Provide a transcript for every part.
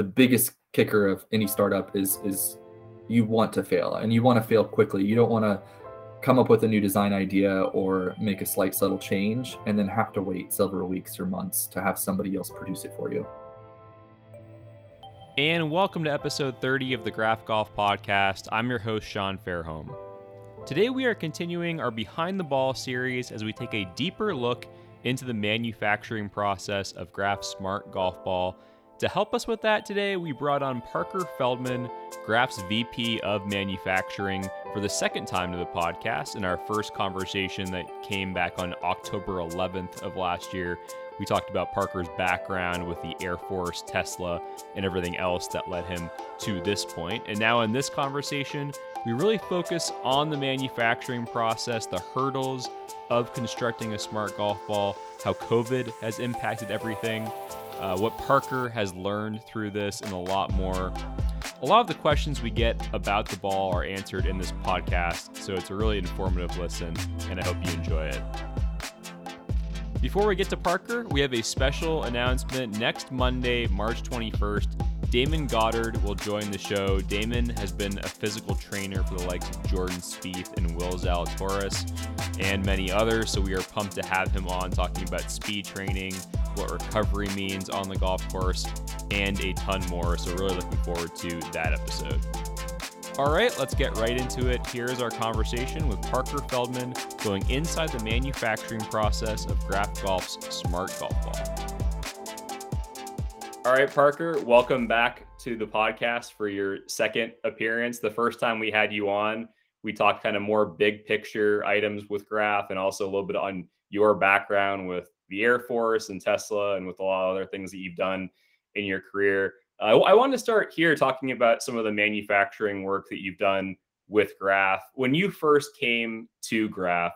the biggest kicker of any startup is is you want to fail and you want to fail quickly. You don't want to come up with a new design idea or make a slight subtle change and then have to wait several weeks or months to have somebody else produce it for you. And welcome to episode 30 of the Graff Golf Podcast. I'm your host, Sean Fairholm. Today we are continuing our Behind the Ball series as we take a deeper look into the manufacturing process of Graff's Smart Golf Ball to help us with that today, we brought on Parker Feldmann, Graff's VP of Manufacturing, for the second time to the podcast in our first conversation that came back on October 11th of last year. We talked about Parker's background with the Air Force, Tesla, and everything else that led him to this point. And now in this conversation, we really focus on the manufacturing process, the hurdles of constructing a smart golf ball, how COVID has impacted everything, uh, what Parker has learned through this, and a lot more. A lot of the questions we get about the ball are answered in this podcast, so it's a really informative listen, and I hope you enjoy it. Before we get to Parker, we have a special announcement next Monday, March 21st. Damon Goddard will join the show. Damon has been a physical trainer for the likes of Jordan Spieth and Will Zalatoris and many others, so we are pumped to have him on talking about speed training, what recovery means on the golf course, and a ton more. So, really looking forward to that episode. All right, let's get right into it. Here's our conversation with Parker Feldmann going inside the manufacturing process of Graff Golf's Smart Golf Ball. All right, Parker, welcome back to the podcast for your second appearance. The first time we had you on, we talked kind of more big picture items with Graff and also a little bit on your background with the Air Force and Tesla and with a lot of other things that you've done in your career. Uh, I want to start here talking about some of the manufacturing work that you've done with Graff. When you first came to Graff,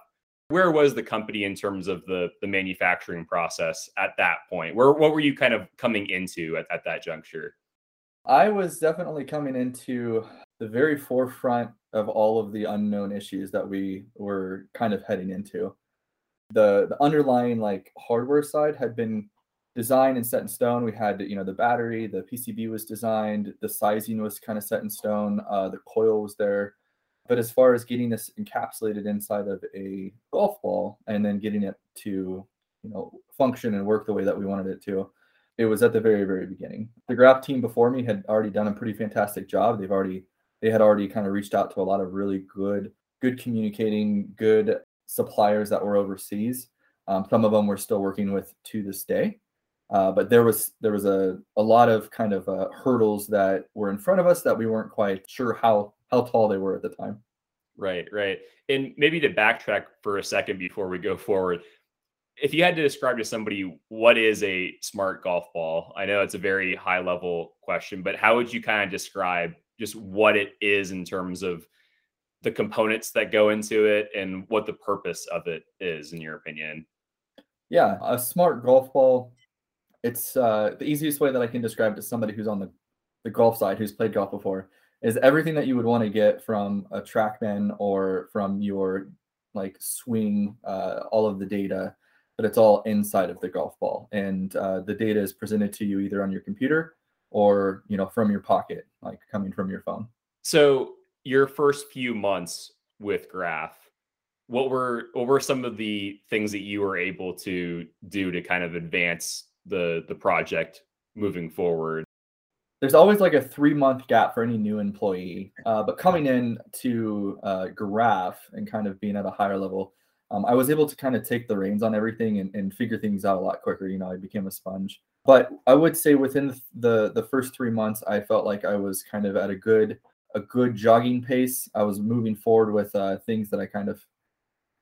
where was the company in terms of the the manufacturing process at that point? Where what were you kind of coming into at, at that juncture? I was definitely coming into the very forefront of all of the unknown issues that we were kind of heading into. The the underlying like hardware side had been designed and set in stone. We had you know the battery, the PCB was designed, the sizing was kind of set in stone, uh, the coil was there but as far as getting this encapsulated inside of a golf ball and then getting it to, you know, function and work the way that we wanted it to, it was at the very, very beginning. The Graff team before me had already done a pretty fantastic job. They've already they had already kind of reached out to a lot of really good, good communicating, good suppliers that were overseas. Um, some of them we're still working with to this day. Uh, but there was there was a, a lot of kind of uh, hurdles that were in front of us that we weren't quite sure how how tall they were at the time. Right, right. And maybe to backtrack for a second before we go forward, if you had to describe to somebody what is a smart golf ball, I know it's a very high level question, but how would you kind of describe just what it is in terms of the components that go into it and what the purpose of it is, in your opinion? Yeah, a smart golf ball. It's uh, the easiest way that I can describe to somebody who's on the, the golf side, who's played golf before, is everything that you would want to get from a TrackMan or from your like swing, uh, all of the data, but it's all inside of the golf ball, and uh, the data is presented to you either on your computer or you know from your pocket, like coming from your phone. So your first few months with Graff, what were what were some of the things that you were able to do to kind of advance the the project moving forward? There's always like a three month gap for any new employee. Uh, but coming in to uh, Graff and kind of being at a higher level, um, I was able to kind of take the reins on everything and, and figure things out a lot quicker. You know, I became a sponge. But I would say within the the first three months, I felt like I was kind of at a good a good jogging pace. I was moving forward with uh, things that I kind of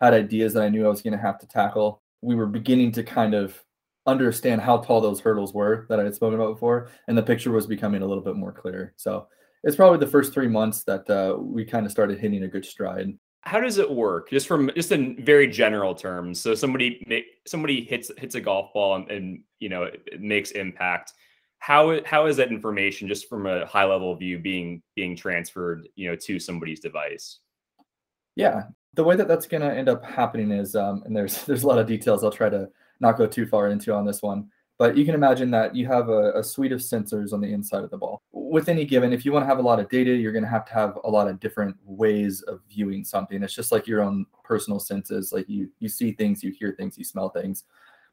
had ideas that I knew I was going to have to tackle. We were beginning to kind of understand how tall those hurdles were that I had spoken about before, and the picture was becoming a little bit more clear. So it's probably the first three months that uh, we kind of started hitting a good stride. How does it work? Just from just in very general terms. So somebody make, somebody hits hits a golf ball and, and you know it, it makes impact. How how is that information just from a high level view being being transferred you know to somebody's device? Yeah, the way that that's going to end up happening is, um, and there's there's a lot of details. I'll try to not go too far into on this one. But you can imagine that you have a, a, suite of sensors on the inside of the ball. With any given, if you want to have a lot of data, you're going to have to have a lot of different ways of viewing something. It's just like your own personal senses. Like you, you see things, you hear things, you smell things,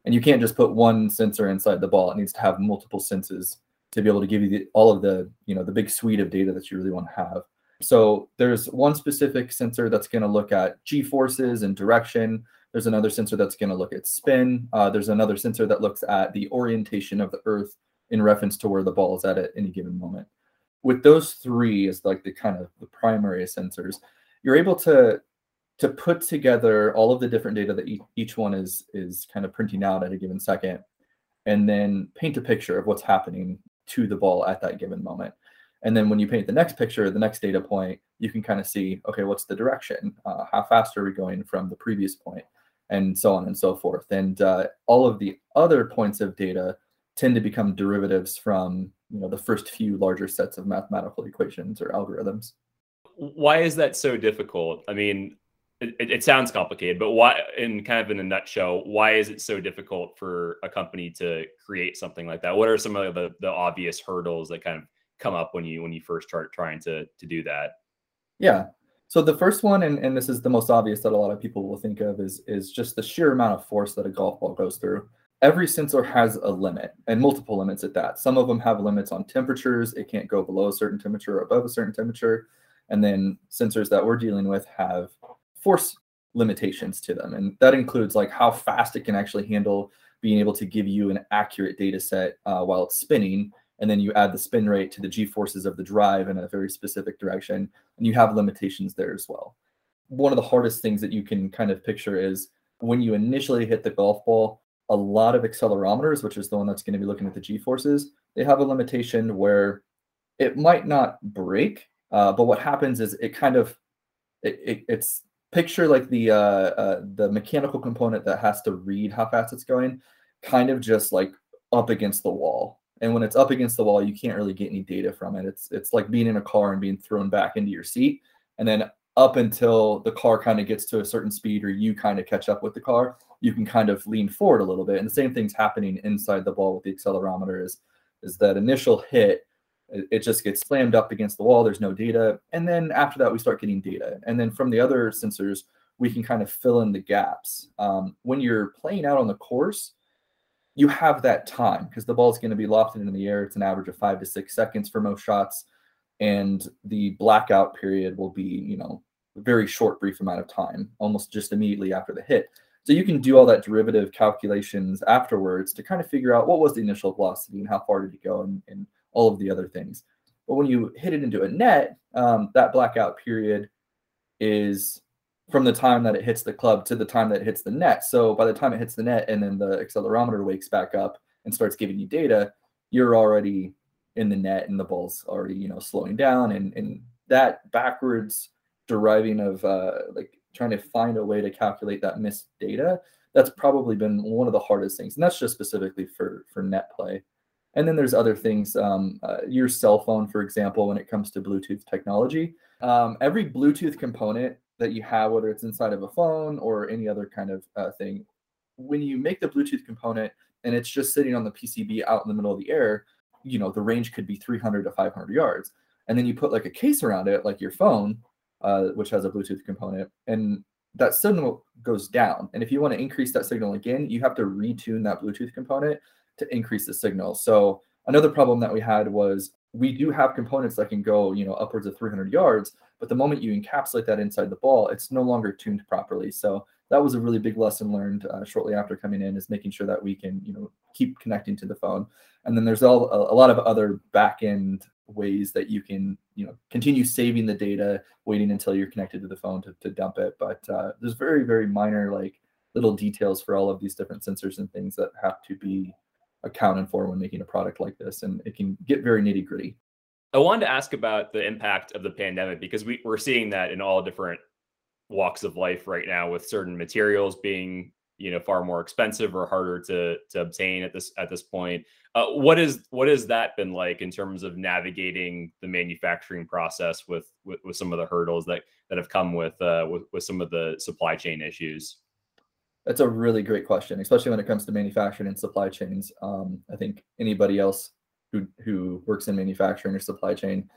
and you can't just put one sensor inside the ball. It needs to have multiple senses to be able to give you the, all of the, you know, the big suite of data that you really want to have. So there's one specific sensor that's going to look at g forces and direction there's another sensor that's going to look at spin. Uh, there's another sensor that looks at the orientation of the Earth in reference to where the ball is at at any given moment. With those three as like the kind of the primary sensors, you're able to to put together all of the different data that each, one is is kind of printing out at a given second, and then paint a picture of what's happening to the ball at that given moment. And then when you paint the next picture, the next data point, you can kind of see, okay, what's the direction? Uh, how fast are we going from the previous point? And so on and so forth. And uh, all of the other points of data tend to become derivatives from you know the first few larger sets of mathematical equations or algorithms. Why is that so difficult? I mean, it, it, sounds complicated, but why, in kind of in a nutshell, why is it so difficult for a company to create something like that? What are some of the, the obvious hurdles that kind of come up when you when you first start trying to to do that? Yeah, so the first one, and, and this is the most obvious that a lot of people will think of, is, is just the sheer amount of force that a golf ball goes through. Every sensor has a limit and multiple limits at that. Some of them have limits on temperatures. It can't go below a certain temperature or above a certain temperature. And then sensors that we're dealing with have force limitations to them. And that includes like how fast it can actually handle being able to give you an accurate data set uh, while it's spinning and then you add the spin rate to the g forces of the drive in a very specific direction and you have limitations there as well. One of the hardest things that you can kind of picture is when you initially hit the golf ball a lot of accelerometers which is the one that's going to be looking at the g forces they have a limitation where it might not break uh, but what happens is it kind of it, it, it's picture like the uh, uh, the mechanical component that has to read how fast it's going kind of just like up against the wall and when it's up against the wall you can't really get any data from it. It's it's like being in a car and being thrown back into your seat. And then up until the car kind of gets to a certain speed or you kind of catch up with the car you can kind of lean forward a little bit. And the same thing's happening inside the ball with the accelerometer is is that initial hit it just gets slammed up against the wall. There's no data. And then after that we start getting data. And then from the other sensors we can kind of fill in the gaps. Um, when you're playing out on the course you have that time because the ball is going to be lofted into the air. It's an average of five to six seconds for most shots. And the blackout period will be, you know, a very short, brief amount of time, almost just immediately after the hit. So you can do all that derivative calculations afterwards to kind of figure out what was the initial velocity and how far did it go and, and all of the other things. But when you hit it into a net, um, that blackout period is from the time that it hits the club to the time that it hits the net. So by the time it hits the net and then the accelerometer wakes back up and starts giving you data, you're already in the net and the ball's already, you know, slowing down and and that backwards deriving of uh like trying to find a way to calculate that missed data, that's probably been one of the hardest things. And that's just specifically for for net play. And then there's other things. Um, uh, your cell phone, for example, when it comes to Bluetooth technology, um, every Bluetooth component that you have, whether it's inside of a phone or any other kind of uh, thing, when you make the Bluetooth component and it's just sitting on the PCB out in the middle of the air, you know, the range could be 300 to 500 yards. And then you put like a case around it, like your phone, uh, which has a Bluetooth component, and that signal goes down. And if you want to increase that signal again, you have to retune that Bluetooth component to increase the signal. So another problem that we had was we do have components that can go, you know, upwards of 300 yards, but the moment you encapsulate that inside the ball, it's no longer tuned properly. So that was a really big lesson learned uh, shortly after coming in is making sure that we can, you know, keep connecting to the phone. And then there's all, a, a lot of other back end ways that you can, you know, continue saving the data, waiting until you're connected to the phone to, to dump it. But uh, there's very, very minor, like little details for all of these different sensors and things that have to be accounted for when making a product like this, and it can get very nitty gritty. I wanted to ask about the impact of the pandemic because we, we're seeing that in all different walks of life right now, with certain materials being you know far more expensive or harder to to obtain at this at this point. Uh, what is what has that been like in terms of navigating the manufacturing process with with, with some of the hurdles that that have come with uh, with with some of the supply chain issues? That's a really great question, especially when it comes to manufacturing and supply chains. Um, I think anybody else who who works in manufacturing or supply chain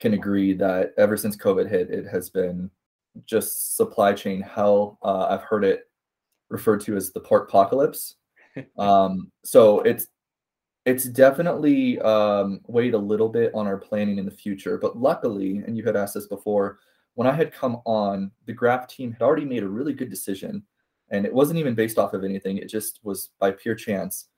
can agree that ever since COVID hit, it has been just supply chain hell. Uh, I've heard it referred to as the part apocalypse. um, so it's it's definitely um, weighed a little bit on our planning in the future. But luckily, and you had asked this before, when I had come on, the Graff team had already made a really good decision, and it wasn't even based off of anything. It just was by pure chance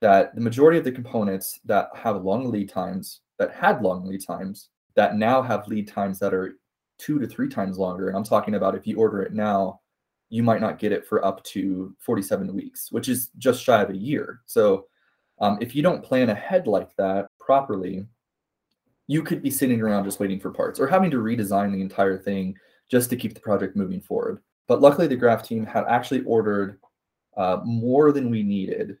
that the majority of the components that have long lead times, that had long lead times, that now have lead times that are two to three times longer. And I'm talking about if you order it now, you might not get it for up to 47 weeks, which is just shy of a year. So um, if you don't plan ahead like that properly, you could be sitting around just waiting for parts or having to redesign the entire thing just to keep the project moving forward. But luckily, the Graff team had actually ordered uh, more than we needed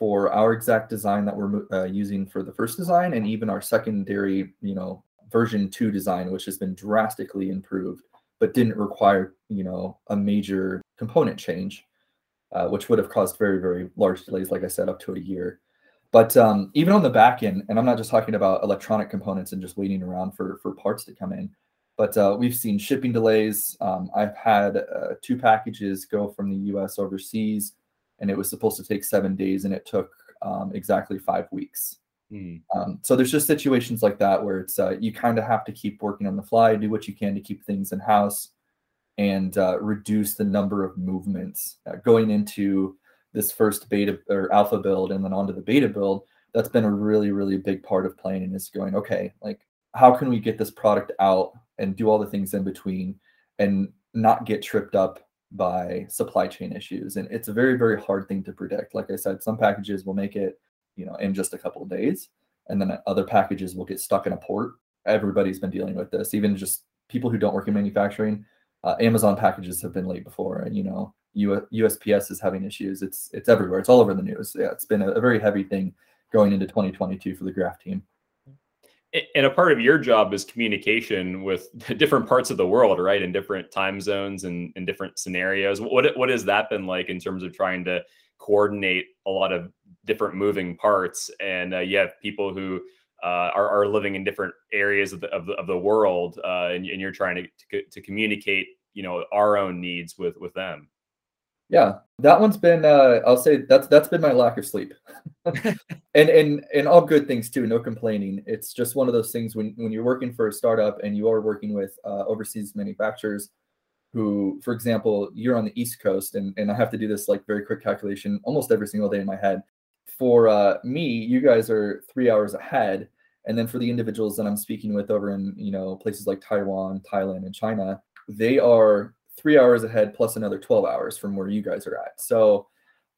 for our exact design that we're uh, using for the first design and even our secondary, you know, version two design, which has been drastically improved, but didn't require, you know, a major component change, uh, which would have caused very, very large delays, like I said, up to a year. But um, even on the back end, and I'm not just talking about electronic components and just waiting around for for parts to come in, but uh, we've seen shipping delays. Um, I've had uh, two packages go from the U.S. overseas, and it was supposed to take seven days, and it took um, exactly five weeks. Mm. Um, so there's just situations like that where it's uh, you kind of have to keep working on the fly, do what you can to keep things in house, and uh, reduce the number of movements uh, going into this first beta or alpha build and then onto the beta build, that's been a really, really big part of planning is going, okay, like how can we get this product out and do all the things in between and not get tripped up by supply chain issues. And it's a very, very hard thing to predict. Like I said, some packages will make it, you know, in just a couple of days. And then other packages will get stuck in a port. Everybody's been dealing with this, even just people who don't work in manufacturing. Uh, Amazon packages have been late before, and you know, USPS is having issues. It's it's everywhere. It's all over the news. Yeah, it's been a, a very heavy thing going into 2022 for the Graff team. And a part of your job is communication with different parts of the world, right? In different time zones and in different scenarios. What what has that been like in terms of trying to coordinate a lot of different moving parts? And uh, you have people who uh, are, are living in different areas of the of the, of the world, uh, and, and, you're trying to, to to communicate, you know, our own needs with with them. Yeah, that one's been uh, I'll say that's that's been my lack of sleep. and and and all good things too, no complaining. It's just one of those things when when you're working for a startup and you are working with uh, overseas manufacturers who for example, you're on the East Coast and and I have to do this like very quick calculation almost every single day in my head. For uh, me, you guys are 3 hours ahead and then for the individuals that I'm speaking with over in, you know, places like Taiwan, Thailand and China, they are three hours ahead plus another 12 hours from where you guys are at. So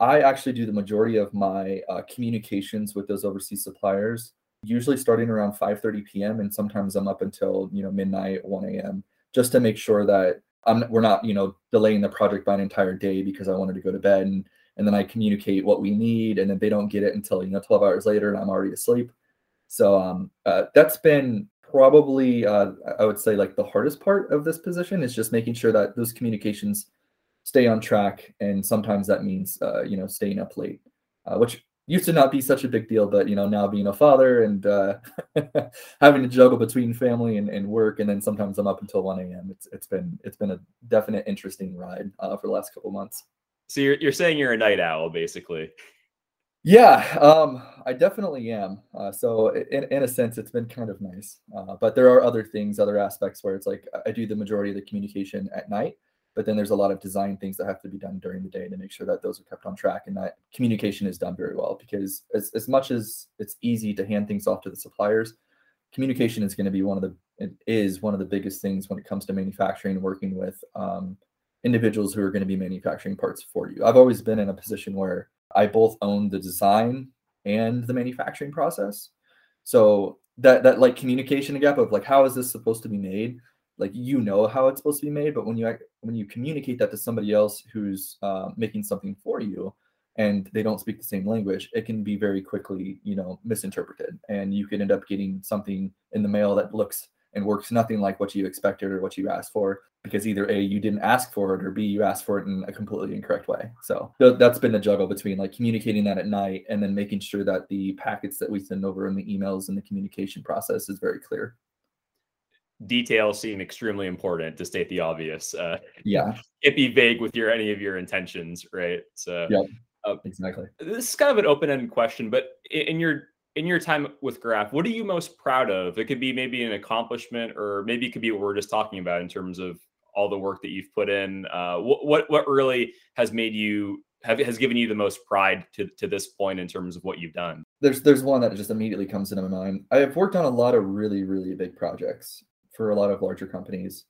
I actually do the majority of my uh, communications with those overseas suppliers, usually starting around 5:30 p.m. and sometimes I'm up until you know midnight, 1 a.m. just to make sure that I'm we're not you know delaying the project by an entire day because I wanted to go to bed and and then I communicate what we need and then they don't get it until you know 12 hours later and I'm already asleep. So um, uh, that's been probably uh, I would say like the hardest part of this position is just making sure that those communications stay on track, and sometimes that means uh, you know staying up late, uh, which used to not be such a big deal, but you know now being a father and uh, having to juggle between family and, and work, and then sometimes I'm up until 1 a.m. It's it's been it's been a definite interesting ride uh, for the last couple months. So you're you're saying you're a night owl, basically. Yeah, um, I definitely am. Uh, so in, in a sense, it's been kind of nice. Uh, but there are other things, other aspects where it's like I do the majority of the communication at night, but then there's a lot of design things that have to be done during the day to make sure that those are kept on track and that communication is done very well. Because as, as much as it's easy to hand things off to the suppliers, communication is going to be one of the it is one of the biggest things when it comes to manufacturing, working with um, individuals who are going to be manufacturing parts for you. I've always been in a position where I both own the design and the manufacturing process. So that that like communication gap of like how is this supposed to be made? Like you know how it's supposed to be made, but when you when you communicate that to somebody else who's uh, making something for you, and they don't speak the same language, it can be very quickly you know misinterpreted, and you can end up getting something in the mail that looks and works nothing like what you expected or what you asked for because either a you didn't ask for it or b you asked for it in a completely incorrect way. So that's been the juggle between like communicating that at night and then making sure that the packets that we send over in the emails and the communication process is very clear. Details seem extremely important to state the obvious uh yeah. it be vague with your any of your intentions right? So yeah uh, exactly. this is kind of an open-ended question but in your in your time with graff what are you most proud of it could be maybe an accomplishment or maybe it could be what we're just talking about in terms of all the work that you've put in. Uh, what, what what really has made you have has given you the most pride to to this point in terms of what you've done? There's there's one that just immediately comes into my mind. I have worked on a lot of really really big projects for a lot of larger companies,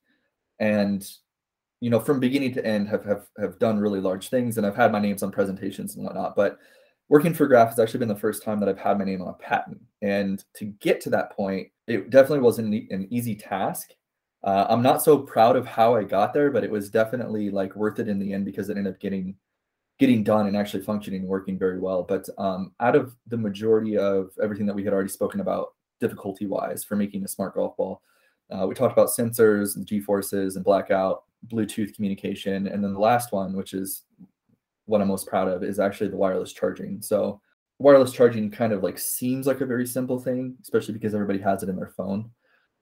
and you know from beginning to end have have have done really large things, and I've had my names on presentations and whatnot, but. Working for Graff has actually been the first time that I've had my name on a patent. And to get to that point, it definitely wasn't an easy task uh, I'm not so proud of how I got there, but it was definitely like worth it in the end because it ended up getting getting done and actually functioning and working very well. But um, out of the majority of everything that we had already spoken about difficulty wise for making a smart golf ball, uh, we talked about sensors and G forces and blackout, Bluetooth communication, and then the last one, which is what I'm most proud of, is actually the wireless charging. So wireless charging kind of like seems like a very simple thing, especially because everybody has it in their phone.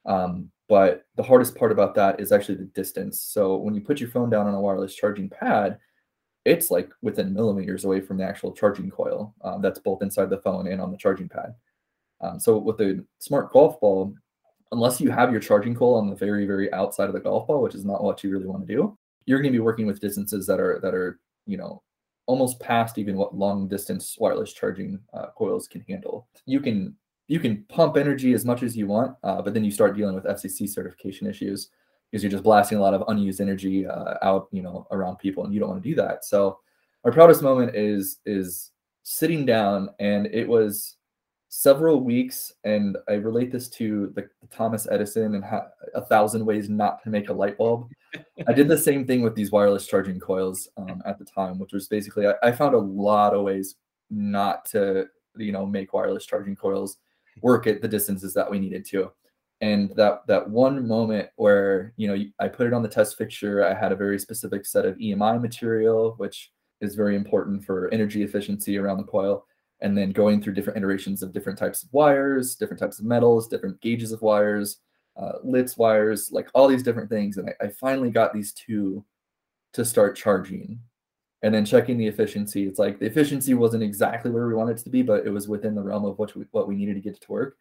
Um, but the hardest part about that is actually the distance. So when you put your phone down on a wireless charging pad, it's like within millimeters away from the actual charging coil um, that's both inside the phone and on the charging pad. Um, so with a smart golf ball, unless you have your charging coil on the very, very outside of the golf ball, which is not what you really want to do, you're going to be working with distances that are that are you know almost past even what long distance wireless charging uh, coils can handle. You can you can pump energy as much as you want, uh, but then you start dealing with FCC certification issues because you're just blasting a lot of unused energy uh, out, you know, around people, and you don't want to do that. So, our proudest moment is is sitting down, and it was several weeks, and I relate this to the, Thomas Edison and ha- a thousand ways not to make a light bulb. I did the same thing with these wireless charging coils um, at the time, which was basically I, I found a lot of ways not to you know make wireless charging coils work at the distances that we needed to. And that that one moment where you know I put it on the test fixture, I had a very specific set of EMI material, which is very important for energy efficiency around the coil. And then going through different iterations of different types of wires, different types of metals, different gauges of wires, uh, Litz wires, like all these different things. And I, I finally got these two to start charging and then checking the efficiency. It's like the efficiency wasn't exactly where we wanted it to be, but it was within the realm of what we, what we needed to get it to work.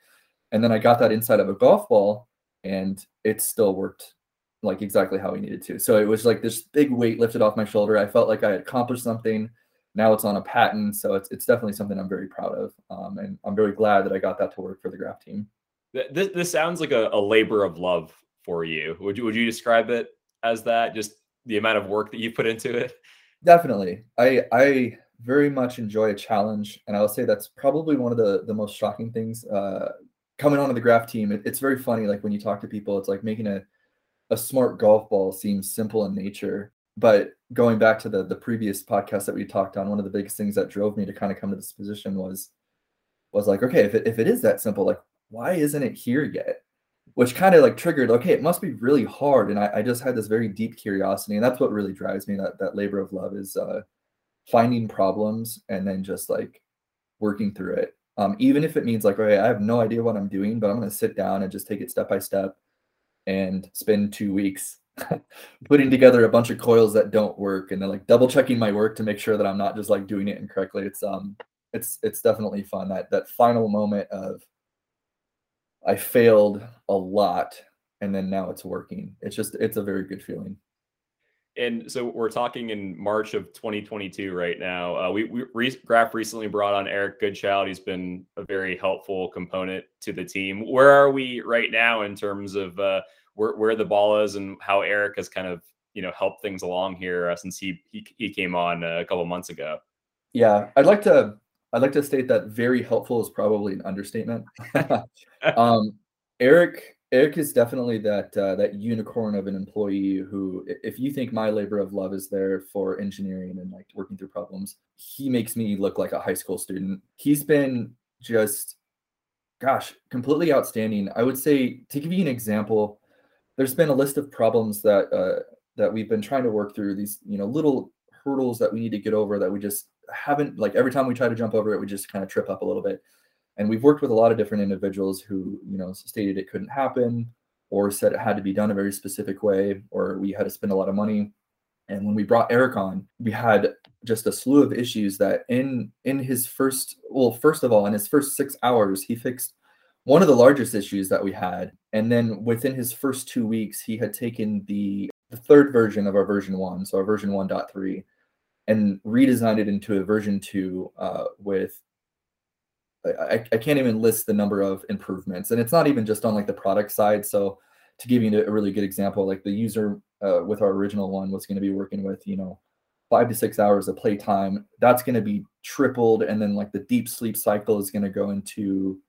And then I got that inside of a golf ball, and it still worked like exactly how we needed to. So it was like this big weight lifted off my shoulder. I felt like I had accomplished something. Now it's on a patent, so it's it's definitely something I'm very proud of, um, and I'm very glad that I got that to work for the Graff team. This this sounds like a, a labor of love for you. Would you would you describe it as that? Just the amount of work that you put into it? Definitely. I I very much enjoy a challenge, and I will say that's probably one of the the most shocking things uh, coming onto the graff team. It, it's very funny. Like when you talk to people, it's like making a a smart golf ball seems simple in nature, but going back to the the previous podcast that we talked on, one of the biggest things that drove me to kind of come to this position was was like, okay, if it, if it is that simple, like why isn't it here yet? which kind of like triggered okay it must be really hard and I, I, just had this very deep curiosity and that's what really drives me that that labor of love is uh finding problems and then just like working through it um even if it means like okay i have no idea what i'm doing but i'm going to sit down and just take it step by step and spend two weeks putting together a bunch of coils that don't work and then like double checking my work to make sure that i'm not just like doing it incorrectly it's um it's it's definitely fun that that final moment of I failed a lot and then now it's working. It's just it's a very good feeling. And so we're talking in March of 2022 right now. Uh, we, we re- Graff recently brought on Eric Goodchild. He's been a very helpful component to the team. Where are we right now in terms of uh, where, where the ball is and how Eric has kind of you know helped things along here uh, since he, he he came on a couple months ago? Yeah, I'd like to I'd like to state that very helpful is probably an understatement. um, Eric Eric is definitely that uh, that unicorn of an employee who, if you think my labor of love is there for engineering and like working through problems, he makes me look like a high school student. He's been just gosh, completely outstanding. I would say to give you an example, there's been a list of problems that uh, that we've been trying to work through. These you know little hurdles that we need to get over that we just haven't like every time we try to jump over it, we just kind of trip up a little bit. And we've worked with a lot of different individuals who you know stated it couldn't happen or said it had to be done a very specific way or we had to spend a lot of money. And when we brought Eric on, we had just a slew of issues that in in his first well first of all in his first 6 hours he fixed one of the largest issues that we had and then within his first 2 weeks he had taken the the third version of our version 1 so our version 1.3 and redesigned it into a version 2 uh, with I, I can't even list the number of improvements and it's not even just on like the product side so to give you a really good example like the user uh, with our original one was going to be working with you know five to six hours of playtime, that's going to be tripled. And then like the deep sleep cycle is going to go into,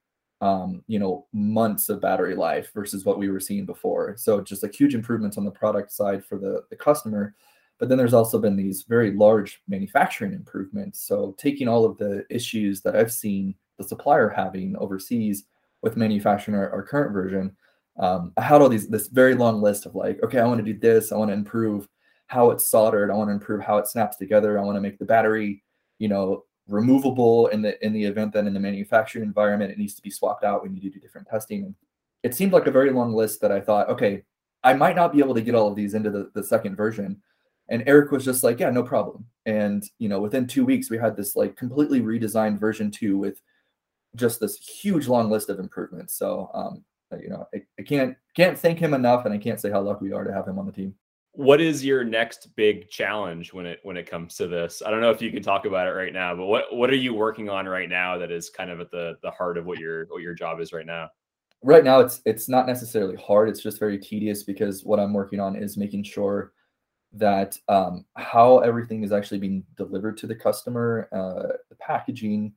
um, you know, months of battery life versus what we were seeing before. So just like huge improvements on the product side for the, the customer. But then there's also been these very large manufacturing improvements. So taking all of the issues that I've seen the supplier having overseas with manufacturing our, our current version, um, I had all these this very long list of like, okay, I want to do this, I want to improve how it's soldered. I want to improve how it snaps together. I want to make the battery, you know, removable in the in the event that in the manufacturing environment it needs to be swapped out. We need to do different testing. It seemed like a very long list that I thought, okay, I might not be able to get all of these into the, the second version. And Eric was just like, yeah, no problem. And you know, within two weeks, we had this like completely redesigned version two with just this huge long list of improvements. So um, you know, I, I can't can't thank him enough, and I can't say how lucky we are to have him on the team what is your next big challenge when it when it comes to this? I don't know if you can talk about it right now but what what are you working on right now that is kind of at the the heart of what your what your job is right now? Right now it's it's not necessarily hard. It's just very tedious because what i'm working on is making sure that um, how everything is actually being delivered to the customer uh, the packaging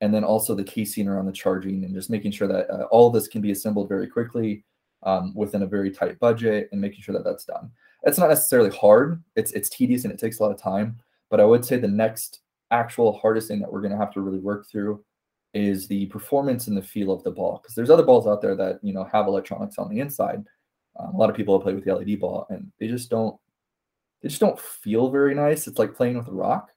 and then also the casing around the charging and just making sure that uh, all this can be assembled very quickly um, within a very tight budget and making sure that that's done it's not necessarily hard. It's it's tedious and it takes a lot of time. But I would say the next actual hardest thing that we're going to have to really work through is the performance and the feel of the ball. Because there's other balls out there that you know have electronics on the inside. Um, a lot of people play with the LED ball, and they just don't they just don't feel very nice. It's like playing with a rock.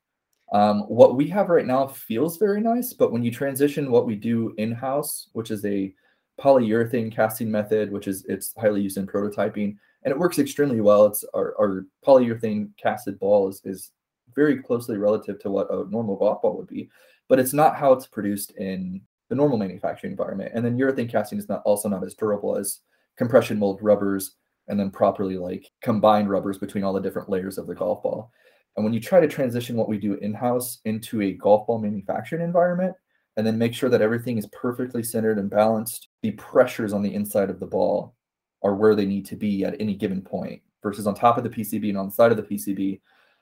Um, what we have right now feels very nice, but when you transition what we do in house, which is a polyurethane casting method, which is it's highly used in prototyping, and it works extremely well. It's our, our polyurethane casted ball is, is very closely relative to what a normal golf ball would be, but it's not how it's produced in the normal manufacturing environment. And then urethane casting is not also not as durable as compression mold rubbers and then properly like combined rubbers between all the different layers of the golf ball. And when you try to transition what we do in-house into a golf ball manufacturing environment, and then make sure that everything is perfectly centered and balanced, the pressures on the inside of the ball are where they need to be at any given point versus on top of the PCB and on the side of the PCB.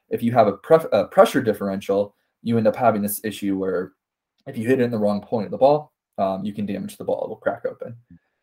If you have a, a pressure differential, you end up having this issue where if you hit it in the wrong point of the ball, um, you can damage the ball. It will crack open.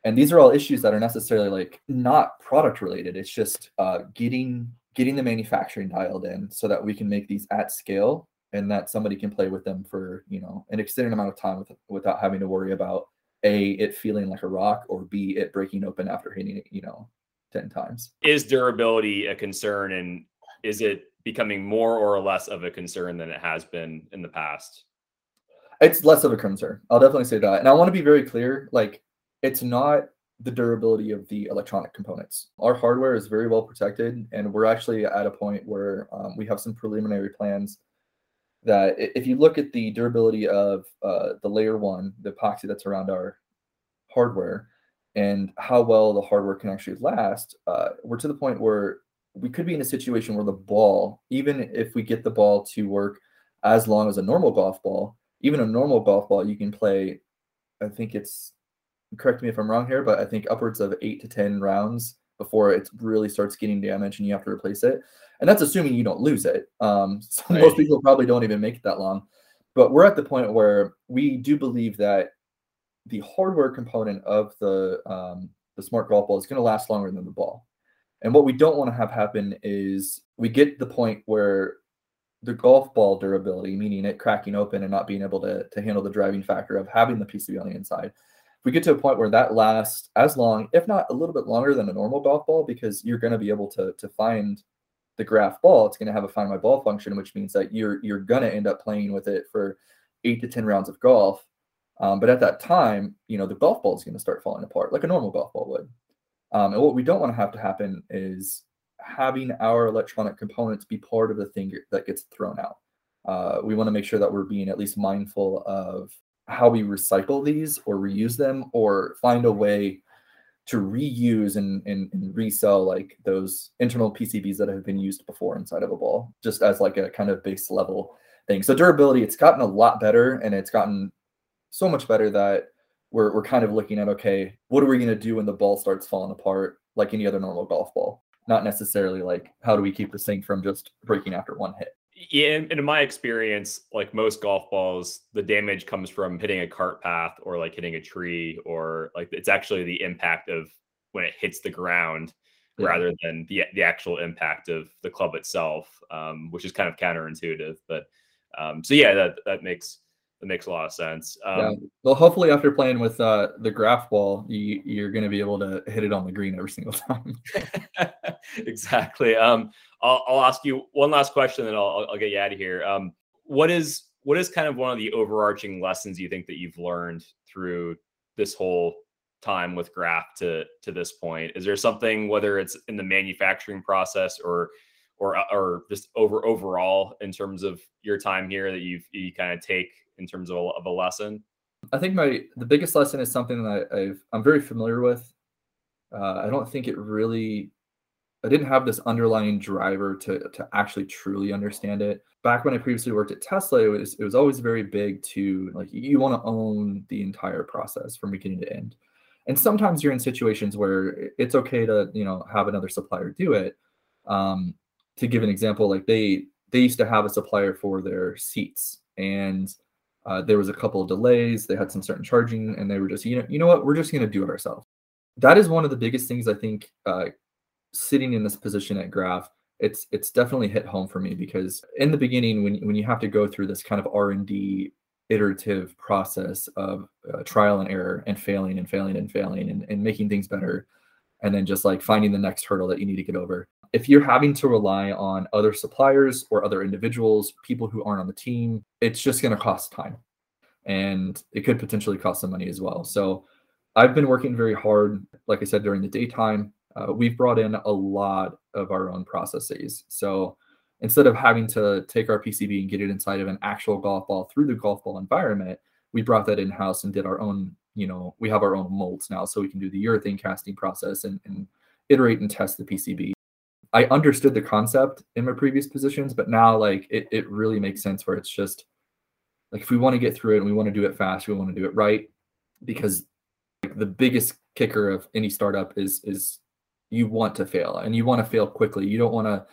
And these are all issues that are necessarily like not product related. It's just uh, getting getting the manufacturing dialed in so that we can make these at scale and that somebody can play with them for you know an extended amount of time with, without having to worry about a it feeling like a rock or b it breaking open after hitting it you know 10 times. Is durability a concern and is it becoming more or less of a concern than it has been in the past? It's less of a concern i'll definitely say that and i want to be very clear like it's not the durability of the electronic components. Our hardware is very well protected and we're actually at a point where um, we have some preliminary plans that if you look at the durability of uh, the layer one, the epoxy that's around our hardware, and how well the hardware can actually last, uh, we're to the point where we could be in a situation where the ball, even if we get the ball to work as long as a normal golf ball, even a normal golf ball, you can play, I think it's, correct me if I'm wrong here, but I think upwards of eight to 10 rounds before it really starts getting damaged and you have to replace it and that's assuming you don't lose it. Um, so right. most people probably don't even make it that long. But we're at the point where we do believe that the hardware component of the um, the smart golf ball is going to last longer than the ball. And what we don't want to have happen is we get the point where the golf ball durability, meaning it cracking open and not being able to, to handle the driving factor of having the PCB on the inside, we get to a point where that lasts as long, if not a little bit longer than a normal golf ball, because you're going to be able to to find the graff ball. It's going to have a find my ball function, which means that you're you're going to end up playing with it for eight to ten rounds of golf. Um, but at that time, you know, the golf ball is going to start falling apart like a normal golf ball would. Um, and what we don't want to have to happen is having our electronic components be part of the thing that gets thrown out. Uh, we want to make sure that we're being at least mindful of how we recycle these or reuse them or find a way to reuse and, and, and, resell like those internal PCBs that have been used before inside of a ball, just as like a kind of base level thing. So durability, it's gotten a lot better and it's gotten so much better that we're, we're kind of looking at, okay, what are we going to do when the ball starts falling apart like any other normal golf ball? Not necessarily like, how do we keep this thing from just breaking after one hit? Yeah, and in my experience, like most golf balls, the damage comes from hitting a cart path or like hitting a tree, or like it's actually the impact of when it hits the ground yeah. rather than the the actual impact of the club itself, um, which is kind of counterintuitive. But um, so yeah, that that makes that makes a lot of sense. Um, yeah. Well, hopefully, after playing with uh, the graff ball, you, you're going to be able to hit it on the green every single time. exactly. Um, I'll, I'll ask you one last question, and I'll, I'll get you out of here. Um, what is what is kind of one of the overarching lessons you think that you've learned through this whole time with graff to to this point? Is there something, whether it's in the manufacturing process or or or just over overall in terms of your time here that you've you kind of take in terms of a, of a lesson? I think my the biggest lesson is something that I've I'm very familiar with. Uh, I don't think it really I didn't have this underlying driver to to actually truly understand it. Back when I previously worked at Tesla, it was it was always very big to like you want to own the entire process from beginning to end. And sometimes you're in situations where it's okay to you know have another supplier do it. Um, to give an example, like they they used to have a supplier for their seats, and uh, there was a couple of delays. They had some certain charging, and they were just you know you know what we're just going to do it ourselves. That is one of the biggest things I think uh, sitting in this position at Graff, it's it's definitely hit home for me because in the beginning, when when you have to go through this kind of R and D iterative process of uh, trial and error and failing and failing and failing and, and making things better and then just like finding the next hurdle that you need to get over if you're having to rely on other suppliers or other individuals people who aren't on the team it's just going to cost time and it could potentially cost some money as well. So i've been working very hard like i said during the daytime uh, we've brought in a lot of our own processes. So instead of having to take our PCB and get it inside of an actual golf ball through the golf ball environment, we brought that in house and did our own. You know, we have our own molds now, so we can do the urethane casting process and, and iterate and test the PCB. I understood the concept in my previous positions, but now like it, it really makes sense where it's just like if we want to get through it and we want to do it fast, we want to do it right because like, the biggest kicker of any startup is is you want to fail and you want to fail quickly. You don't want to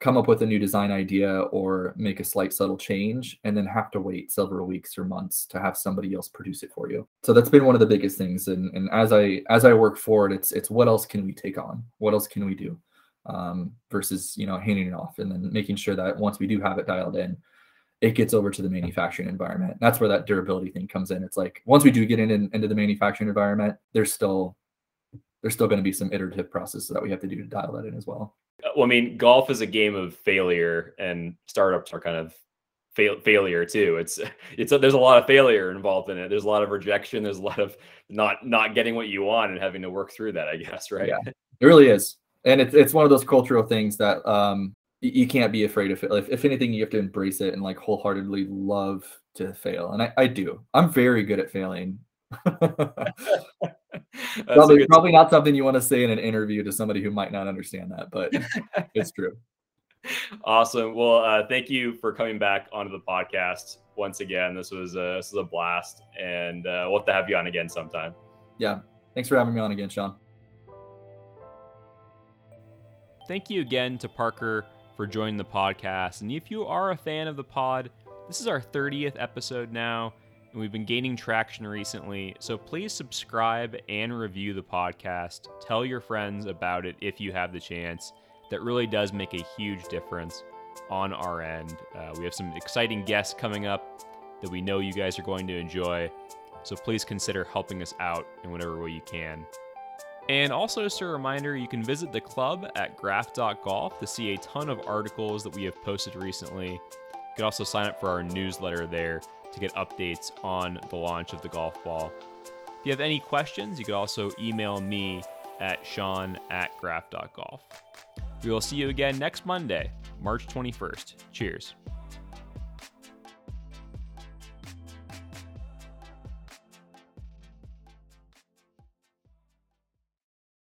come up with a new design idea or make a slight subtle change and then have to wait several weeks or months to have somebody else produce it for you. So that's been one of the biggest things. And, and as I as I work forward, it's it's what else can we take on? What else can we do? Um, versus you know handing it off and then making sure that once we do have it dialed in, it gets over to the manufacturing environment. That's where that durability thing comes in. It's like once we do get in, in into the manufacturing environment, there's still there's still going to be some iterative processes that we have to do to dial that in as well. Uh, well, I mean, golf is a game of failure, and startups are kind of fail- failure too. It's it's a, there's a lot of failure involved in it. There's a lot of rejection. There's a lot of not not getting what you want and having to work through that. I guess, right? Yeah, it really is, and it's it's one of those cultural things that um you can't be afraid of it. If, if anything, you have to embrace it and like wholeheartedly love to fail. And I, I do. I'm very good at failing. probably, probably not something you want to say in an interview to somebody who might not understand that, but it's true. Awesome. Well, uh, thank you for coming back onto the podcast once again. This was a, this was a blast, and uh, we'll have to have you on again sometime. Yeah. Thanks for having me on again, Sean. Thank you again to Parker for joining the podcast. And if you are a fan of the pod, this is our 30th episode now and we've been gaining traction recently. So please subscribe and review the podcast. Tell your friends about it if you have the chance. That really does make a huge difference on our end. Uh, we have some exciting guests coming up that we know you guys are going to enjoy. So please consider helping us out in whatever way you can. And also, just a reminder, you can visit the club at graff.golf to see a ton of articles that we have posted recently. You can also sign up for our newsletter there to get updates on the launch of the golf ball. If you have any questions, you can also email me at sean at graff.golf. We will see you again next Monday, March 21st. Cheers.